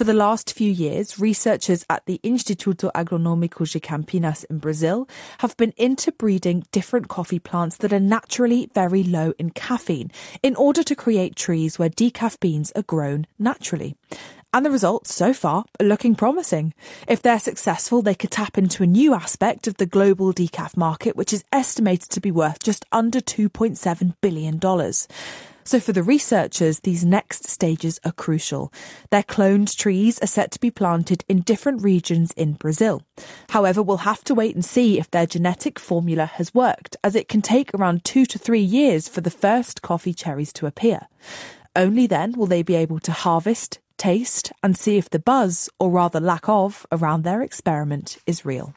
For the last few years, researchers at the Instituto Agronômico de Campinas in Brazil have been interbreeding different coffee plants that are naturally very low in caffeine in order to create trees where decaf beans are grown naturally. And the results so far are looking promising. If they're successful, they could tap into a new aspect of the global decaf market, which is estimated to be worth just under $2.7 billion. So for the researchers, these next stages are crucial. Their cloned trees are set to be planted in different regions in Brazil. However, we'll have to wait and see if their genetic formula has worked, as it can take around two to three years for the first coffee cherries to appear. Only then will they be able to harvest, taste, and see if the buzz, or rather lack of, around their experiment is real.